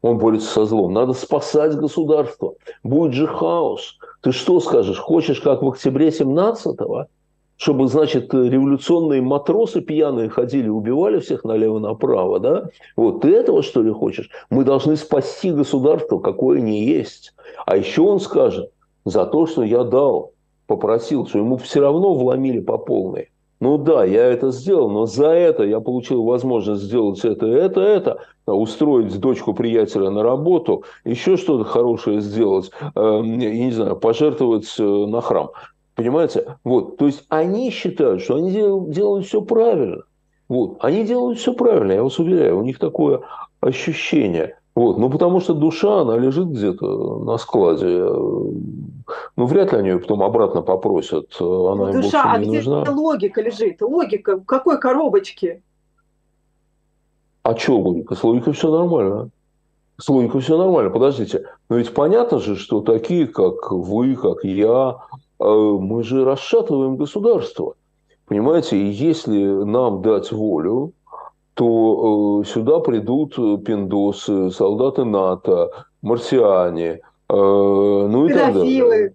Он борется со злом. Надо спасать государство. Будет же хаос. Ты что скажешь? Хочешь, как в октябре 17-го? Чтобы, значит, революционные матросы пьяные ходили, убивали всех налево-направо, да? Вот ты этого, что ли, хочешь? Мы должны спасти государство, какое не есть. А еще он скажет, за то, что я дал, попросил, что ему все равно вломили по полной. Ну да, я это сделал, но за это я получил возможность сделать это, это, это, устроить дочку приятеля на работу, еще что-то хорошее сделать, э, я не знаю, пожертвовать э, на храм. Понимаете? Вот. То есть они считают, что они делают, делают все правильно. Вот. Они делают все правильно, я вас уверяю. У них такое ощущение. Вот. Ну, потому что душа, она лежит где-то на складе. Ну, вряд ли они ее потом обратно попросят. Она ну, душа, а где нужна. логика лежит? Логика в какой коробочке? А что логика? С логикой все нормально. С логикой все нормально. Подождите. Но ведь понятно же, что такие, как вы, как я, э, мы же расшатываем государство. Понимаете, и если нам дать волю, то э, сюда придут пиндосы, солдаты НАТО, марсиане, э, ну и так далее.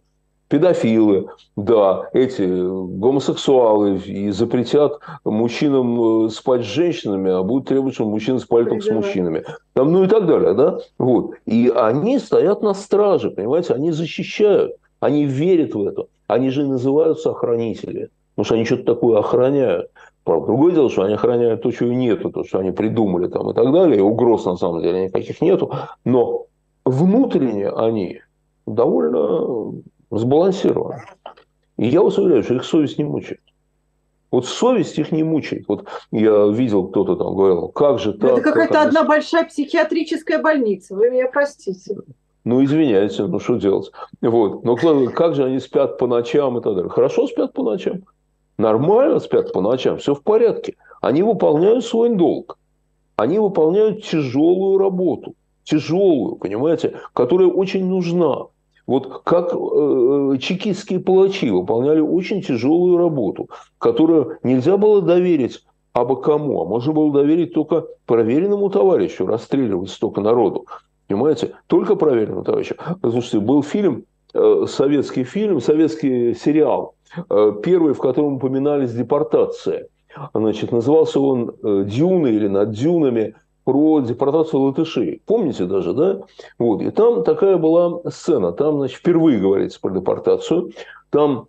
Педофилы, да, эти гомосексуалы и запретят мужчинам э, спать с женщинами, а будут требовать, чтобы мужчины спали только с мужчинами. Там, ну и так далее, да? Вот. И они стоят на страже, понимаете, они защищают, они верят в это. Они же называются охранители, потому что они что-то такое охраняют. Правда, другое дело, что они охраняют то, чего нету, то, что они придумали там и так далее, и угроз на самом деле никаких нету, но внутренне они довольно сбалансированы. И я вас уверяю, что их совесть не мучает. Вот совесть их не мучает. Вот я видел, кто-то там говорил, как же так? Это какая-то одна они... большая психиатрическая больница, вы меня простите. Ну, извиняйте, ну что делать? Вот. Но как же они спят по ночам и так далее? Хорошо спят по ночам нормально спят по ночам, все в порядке. Они выполняют свой долг. Они выполняют тяжелую работу. Тяжелую, понимаете, которая очень нужна. Вот как э, чекистские палачи выполняли очень тяжелую работу, которую нельзя было доверить абы кому, а можно было доверить только проверенному товарищу, расстреливать столько народу. Понимаете? Только проверенному товарищу. Слушайте, был фильм, э, советский фильм, советский сериал Э, первый, в котором упоминались депортации. Значит, назывался он э, «Дюны» или «Над дюнами» про депортацию латышей. Помните даже, да? Вот. И там такая была сцена. Там, значит, впервые говорится про депортацию. Там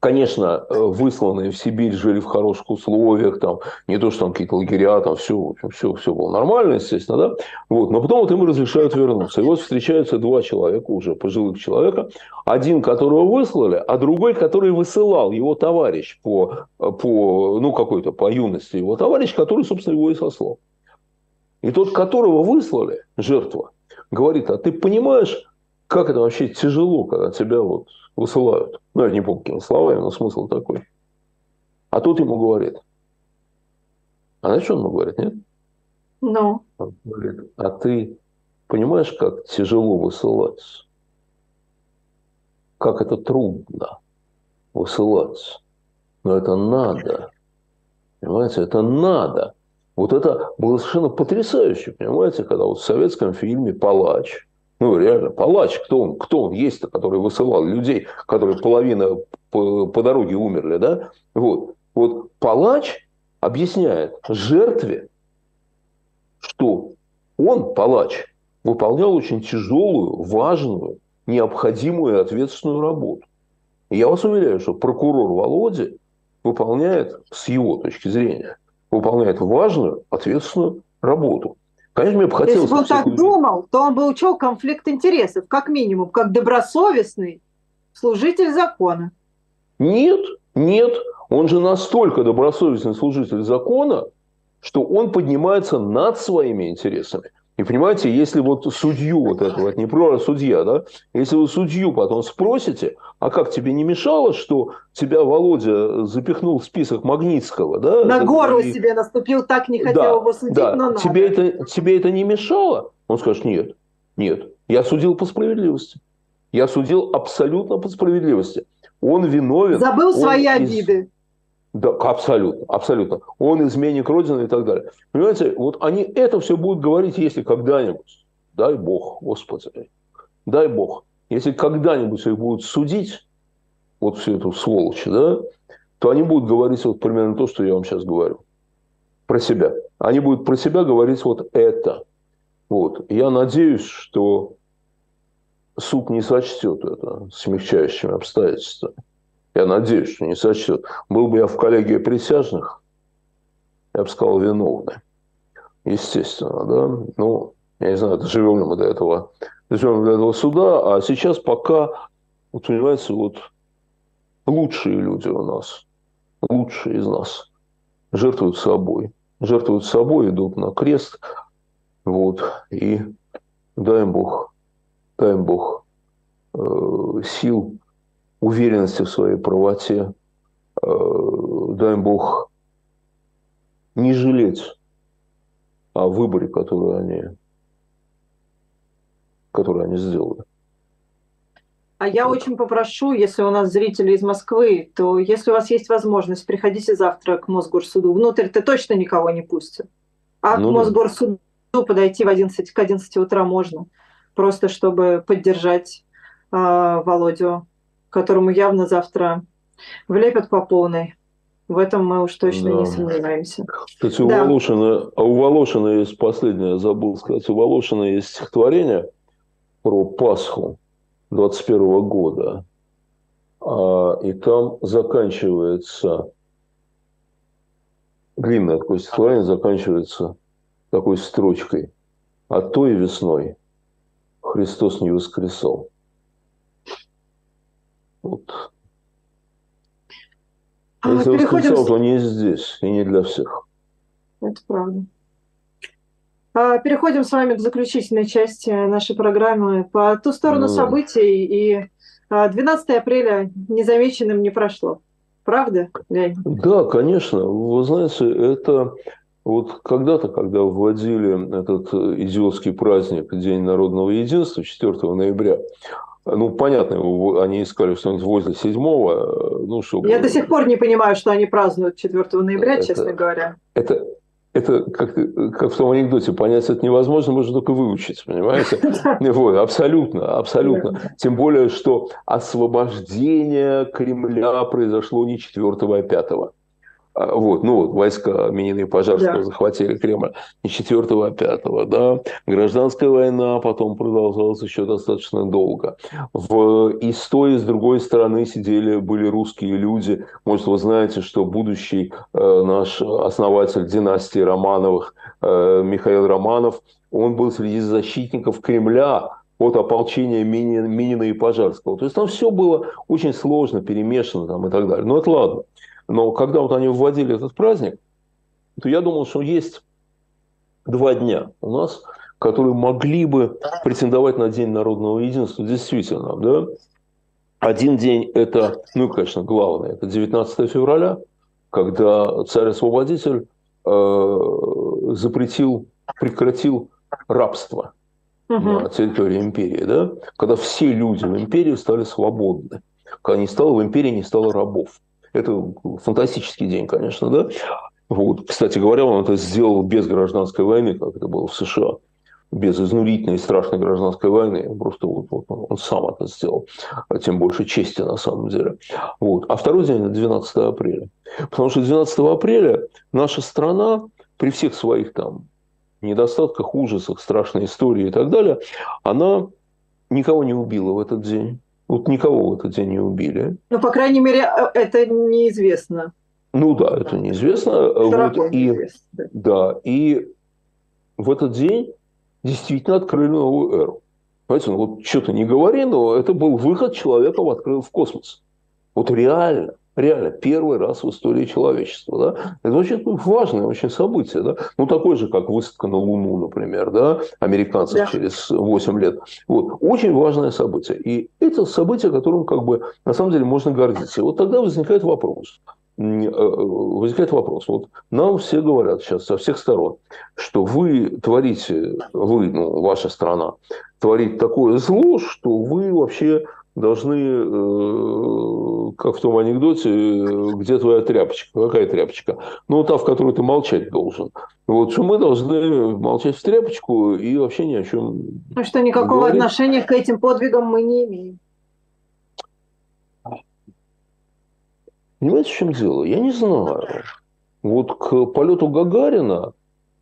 Конечно, э, высланные в Сибирь жили в хороших условиях, там, не то, что там какие-то лагеря, там все, в общем, все, все было нормально, естественно, да, вот, но потом вот им разрешают вернуться. И вот встречаются два человека, уже пожилых человека, один, которого выслали, а другой, который высылал, его товарищ по, по ну, какой-то, по юности его товарищ, который, собственно, его и сослал. И тот, которого выслали, жертва, говорит, а ты понимаешь, как это вообще тяжело, когда тебя вот высылают. Ну, я не помню, какими словами, но смысл такой. А тут ему говорит. А знаешь, что он ему говорит, нет? Ну. Он говорит, а ты понимаешь, как тяжело высылаться? Как это трудно высылаться? Но это надо. Понимаете, это надо. Вот это было совершенно потрясающе, понимаете, когда вот в советском фильме «Палач» Ну, реально, палач, кто он, кто он есть-то, который высылал людей, которые половина по, по дороге умерли, да? Вот. Вот палач объясняет жертве, что он, палач, выполнял очень тяжелую, важную, необходимую и ответственную работу. Я вас уверяю, что прокурор Володя выполняет, с его точки зрения, выполняет важную, ответственную работу. Конечно, мне бы хотелось... Если бы он так думал, то он бы учел конфликт интересов, как минимум, как добросовестный служитель закона. Нет, нет. Он же настолько добросовестный служитель закона, что он поднимается над своими интересами. И понимаете, если вот судью вот этого, это не про судья, да, если вы судью потом спросите, а как тебе не мешало, что тебя Володя запихнул в список Магнитского, да? На горло и... себе наступил, так не хотел да, его судить, да. но надо. Тебе это, тебе это не мешало? Он скажет, нет, нет, я судил по справедливости. Я судил абсолютно по справедливости. Он виновен. Забыл свои из... обиды. Да, абсолютно, абсолютно. Он изменник Родины и так далее. Понимаете, вот они это все будут говорить, если когда-нибудь, дай Бог, Господи, дай Бог, если когда-нибудь их будут судить, вот всю эту сволочь, да, то они будут говорить вот примерно то, что я вам сейчас говорю. Про себя. Они будут про себя говорить вот это. Вот. Я надеюсь, что суд не сочтет это смягчающими обстоятельствами. Я надеюсь, что не сочтет. Был бы я в коллегии присяжных, я бы сказал, виновны. Естественно, да. Ну, я не знаю, доживем ли мы до этого, доживем ли до этого суда. А сейчас пока, вот понимаете, вот лучшие люди у нас, лучшие из нас, жертвуют собой. Жертвуют собой, идут на крест. Вот. И дай им Бог, дай им Бог э, сил уверенности в своей правоте, э, дай Бог не жалеть о выборе, который они, который они сделали. А я очень попрошу, если у нас зрители из Москвы, то если у вас есть возможность, приходите завтра к Мосгорсуду. Внутрь ты точно никого не пустят. А ну, к Мосгорсуду подойти в 11, к 11 утра можно. Просто чтобы поддержать э, Володю которому явно завтра влепят по полной. В этом мы уж точно да. не сомневаемся. Кстати, у, да. Волошина, а у Волошина есть последнее, забыл сказать, у Волошина есть стихотворение про Пасху 21 года. А, и там заканчивается, длинное такое стихотворение заканчивается такой строчкой. А той весной Христос не воскресал. Вот. А, Если переходим... то не здесь и не для всех. Это правда. А, переходим с вами к заключительной части нашей программы. По ту сторону ну, событий и 12 а, апреля незамеченным не прошло. Правда, Леонид? Да, конечно. Вы знаете, это вот когда-то, когда вводили этот идиотский праздник День народного единства 4 ноября, ну, понятно, они искали что-нибудь возле седьмого. Ну, чтобы... Я до сих пор не понимаю, что они празднуют 4 ноября, это, честно говоря. Это, это как, как в том анекдоте, понять это невозможно, можно только выучить, понимаете? Вот, абсолютно, абсолютно. Тем более, что освобождение Кремля произошло не 4 а 5 а, вот, ну, вот, войска Минина и Пожарского да. захватили Кремль не 4 а 5 да. Гражданская война потом продолжалась еще достаточно долго. В, и с той, и с другой стороны сидели, были русские люди. Может, вы знаете, что будущий э, наш основатель династии Романовых э, Михаил Романов, он был среди защитников Кремля от ополчения Минина, и Пожарского. То есть там все было очень сложно, перемешано там, и так далее. Но это ладно. Но когда вот они вводили этот праздник, то я думал, что есть два дня у нас, которые могли бы претендовать на День народного единства. Действительно, да? Один день – это, ну, конечно, главное, это 19 февраля, когда царь-освободитель э, запретил, прекратил рабство угу. на территории империи, да? когда все люди в империи стали свободны, когда не стало в империи, не стало рабов. Это фантастический день, конечно, да. Вот. Кстати говоря, он это сделал без гражданской войны, как это было в США. без изнурительной и страшной гражданской войны. Просто вот, вот он сам это сделал. А тем больше чести на самом деле. Вот. А второй день – это 12 апреля. Потому что 12 апреля наша страна при всех своих там недостатках, ужасах, страшной истории и так далее, она никого не убила в этот день. Вот никого в этот день не убили. Ну, по крайней мере, э, это неизвестно. Ну да, это неизвестно. Широко вот, и, Да, и в этот день действительно открыли новую эру. Понимаете, ну вот что-то не говори, но это был выход человека в открыл в космос. Вот реально. Реально, первый раз в истории человечества. Да? Это очень важное очень событие. Да? Ну, такое же, как высадка на Луну, например, да? американцев да. через 8 лет. Вот. Очень важное событие. И это событие, которым как бы на самом деле можно гордиться. И вот тогда возникает вопрос. Э, возникает вопрос. Вот нам все говорят сейчас со всех сторон, что вы творите, вы, ну, ваша страна, творит такое зло, что вы вообще должны, э, как в том анекдоте, где твоя тряпочка, какая тряпочка? Ну, та, в которой ты молчать должен. Вот, что мы должны молчать в тряпочку и вообще ни о чем Ну, что никакого говорить. отношения к этим подвигам мы не имеем. Понимаете, в чем дело? Я не знаю. Вот к полету Гагарина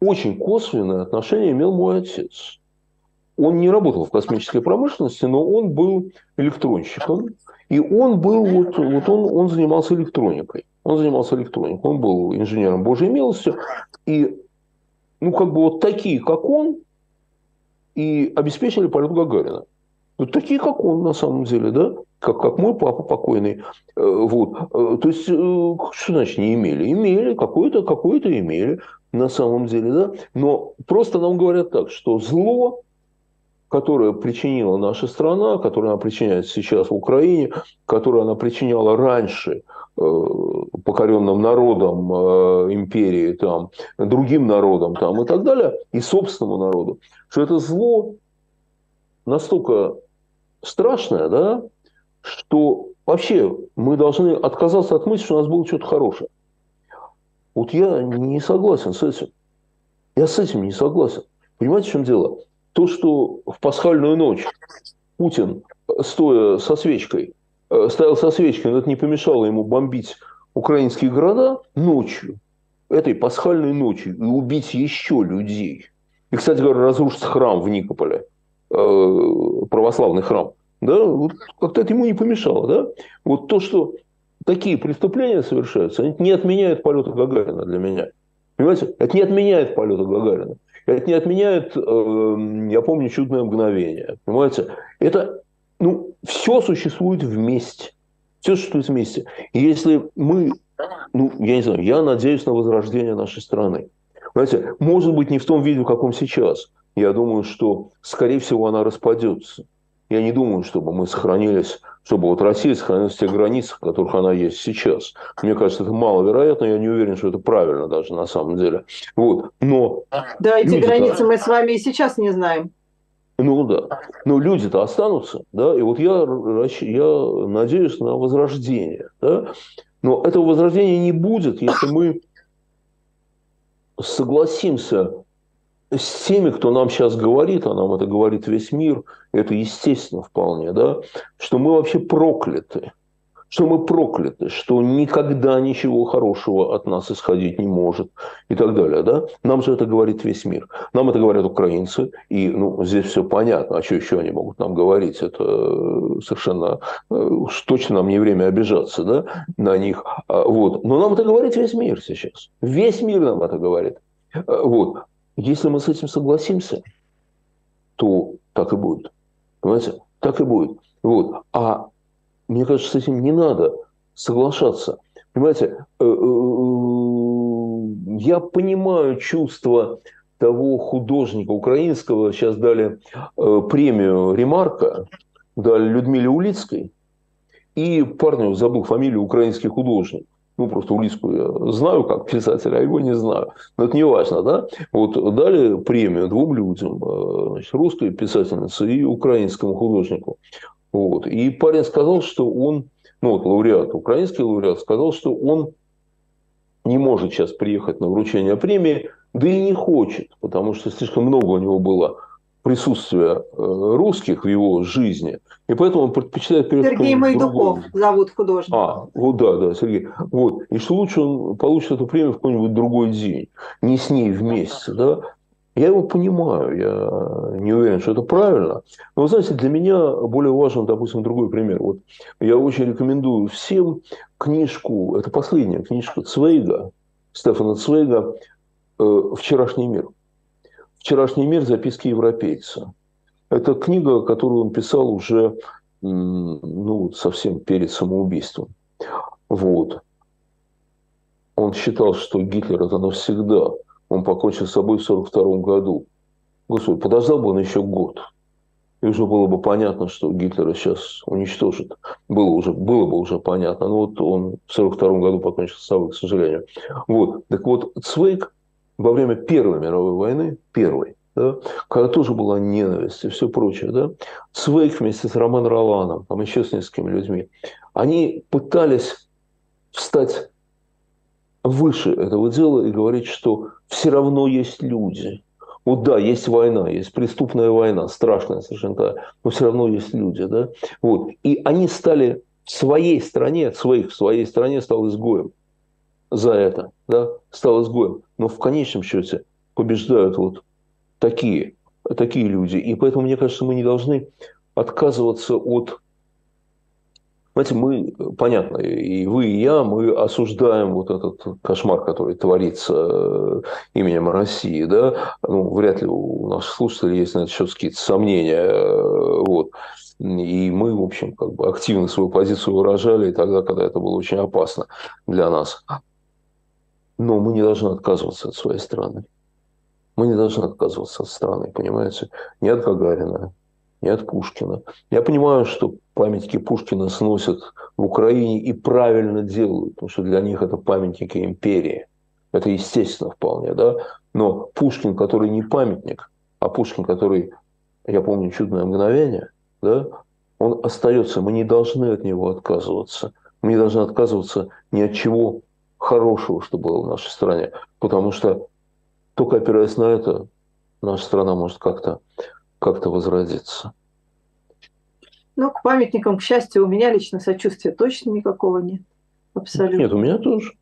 очень косвенное отношение имел мой отец он не работал в космической промышленности, но он был электронщиком. И он был, вот, вот он, он занимался электроникой. Он занимался электроникой. Он был инженером Божьей милости. И, ну, как бы вот такие, как он, и обеспечили полет Гагарина. Вот такие, как он, на самом деле, да? Как, как мой папа покойный. Э, вот. Э, то есть, э, что значит не имели? Имели, какое-то какое имели, на самом деле, да? Но просто нам говорят так, что зло которое причинила наша страна, которое она причиняет сейчас в Украине, которое она причиняла раньше э, покоренным народам э, империи, там, другим народам там, и так далее, и собственному народу, что это зло настолько страшное, да, что вообще мы должны отказаться от мысли, что у нас было что-то хорошее. Вот я не согласен с этим. Я с этим не согласен. Понимаете, в чем дело? То, что в пасхальную ночь Путин, стоя со свечкой, э, стоял со свечкой, но это не помешало ему бомбить украинские города ночью, этой пасхальной ночью, и убить еще людей. И, кстати говоря, разрушить храм в Никополе, э, православный храм. Да, вот как-то это ему не помешало. Да? Вот то, что такие преступления совершаются, они не отменяют полета Гагарина для меня. Понимаете? Это не отменяет полета Гагарина. Это не отменяет, эм, я помню, чудное мгновение. Понимаете? Это, ну, все существует вместе. Все существует вместе. И если мы, ну, я не знаю, я надеюсь на возрождение нашей страны. Понимаете, может быть, не в том виде, в каком сейчас. Я думаю, что, скорее всего, она распадется. Я не думаю, чтобы мы сохранились, чтобы вот Россия сохранилась в тех границах, в которых она есть сейчас. Мне кажется, это маловероятно, я не уверен, что это правильно даже на самом деле. Вот. Но да, эти границы мы с вами и сейчас не знаем. Ну да. Но люди-то останутся, да, и вот я, я надеюсь на возрождение, да. Но этого возрождения не будет, если мы согласимся с теми, кто нам сейчас говорит, а нам это говорит весь мир, это естественно вполне, да, что мы вообще прокляты, что мы прокляты, что никогда ничего хорошего от нас исходить не может и так далее, да. Нам же это говорит весь мир. Нам это говорят украинцы, и ну, здесь все понятно, а что еще они могут нам говорить? Это совершенно уж точно нам не время обижаться, да, на них. А, вот. Но нам это говорит весь мир сейчас. Весь мир нам это говорит. А, вот. Если мы с этим согласимся, то так и будет. Понимаете? Так и будет. Вот. А мне кажется, с этим не надо соглашаться. Понимаете, э, э, я понимаю чувство того художника украинского, сейчас дали э, премию «Ремарка», дали Людмиле Улицкой, и парню забыл фамилию украинский художник ну, просто Улиску я знаю как писателя, а его не знаю. Но это не важно, да? Вот дали премию двум людям, э, значит, русской писательнице и украинскому художнику. Вот. И парень сказал, что он, ну, вот лауреат, украинский лауреат, сказал, что он не может сейчас приехать на вручение премии, да и не хочет, потому что слишком много у него было присутствия э, русских в его жизни, и поэтому он предпочитает Сергей Майдуков зовут художник. А, вот да, да, Сергей. Вот. И что лучше он получит эту премию в какой-нибудь другой день, не с ней вместе, да? Я его понимаю, я не уверен, что это правильно. Но, вы знаете, для меня более важен, допустим, другой пример. Вот я очень рекомендую всем книжку, это последняя книжка Цвейга, Стефана Цвейга э, «Вчерашний мир». «Вчерашний мир. Записки европейца». Это книга, которую он писал уже ну, совсем перед самоубийством. Вот. Он считал, что Гитлер это навсегда – он покончил с собой в 1942 году. Господи, подождал бы он еще год. И уже было бы понятно, что Гитлера сейчас уничтожит. Было, уже, было бы уже понятно. Но вот он в 1942 году покончил с собой, к сожалению. Вот. Так вот, Цвейк во время Первой мировой войны, первой, да, когда тоже была ненависть и все прочее, да, Цвейк вместе с Романом Роланом, там еще с несколькими людьми, они пытались встать выше этого дела и говорить, что все равно есть люди. Вот да, есть война, есть преступная война, страшная совершенно, но все равно есть люди. Да? Вот. И они стали в своей стране, своих в своей стране стал изгоем за это, да, стал изгоем. Но в конечном счете побеждают вот такие, такие люди. И поэтому, мне кажется, мы не должны отказываться от знаете, мы, понятно, и вы, и я, мы осуждаем вот этот кошмар, который творится э, именем России, да, ну, вряд ли у наших слушателей есть на этот счет какие-то сомнения, э, вот. И мы, в общем, как бы активно свою позицию выражали тогда, когда это было очень опасно для нас. Но мы не должны отказываться от своей страны. Мы не должны отказываться от страны, понимаете? Не от Гагарина, не от Пушкина. Я понимаю, что памятники Пушкина сносят в Украине и правильно делают, потому что для них это памятники империи. Это естественно вполне, да. Но Пушкин, который не памятник, а Пушкин, который, я помню, чудное мгновение, да, он остается. Мы не должны от него отказываться. Мы не должны отказываться ни от чего хорошего, что было в нашей стране. Потому что только опираясь на это, наша страна может как-то как-то возродиться. Ну, к памятникам, к счастью, у меня лично сочувствия точно никакого нет. Абсолютно. Нет, у меня тоже.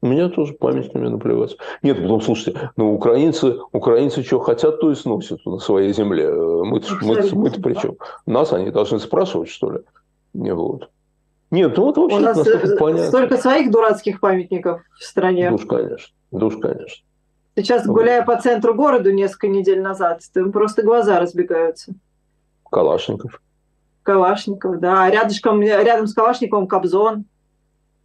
У меня тоже памятниками наплевать. Нет, потом, слушайте, ну, украинцы, украинцы что хотят, то и сносят на своей земле. Мы-то, мы мы-то при чем? Нас они должны спрашивать, что ли? Не вот. Нет, ну это вообще У нас э, понятно. столько своих дурацких памятников в стране. Душ, конечно. Душ, конечно. Сейчас, гуляя по центру города несколько недель назад, там просто глаза разбегаются. Калашников. Калашников, да. А рядышком, рядом с Калашниковым Кобзон.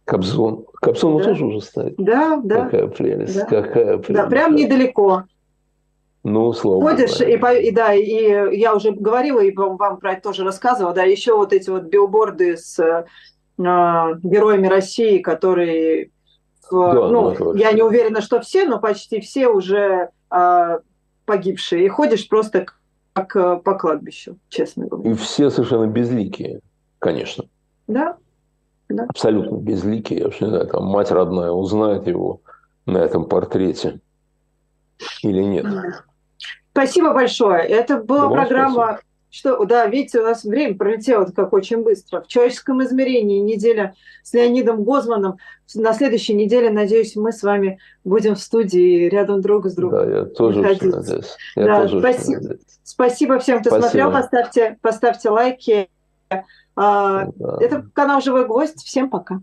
Кобзон. Кобзон да. тоже уже стоит. Да, да. Какая прелесть, да. какая прелесть. Да, прям недалеко. Ну, слава Ходишь, и, и да, и я уже говорила, и вам, вам про это тоже рассказывала, да, еще вот эти вот билборды с э, героями России, которые да, ну, да, я не уверена, что все, но почти все уже э, погибшие. И ходишь просто как э, по кладбищу, честно говоря. И все совершенно безликие, конечно. Да. да. Абсолютно безликие. Я вообще не знаю, там мать родная узнает его на этом портрете или нет. Спасибо большое. Это была да программа спасибо. Что, да, видите, у нас время пролетело как очень быстро. В человеческом измерении неделя с Леонидом Гозманом. На следующей неделе, надеюсь, мы с вами будем в студии рядом друг с другом. Да, я тоже очень надеюсь. Я да, тоже спасибо, очень надеюсь. спасибо всем, кто спасибо. смотрел. Поставьте, поставьте лайки. А, да. Это канал «Живой гвоздь». Всем пока.